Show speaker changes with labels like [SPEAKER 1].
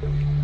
[SPEAKER 1] Thank you.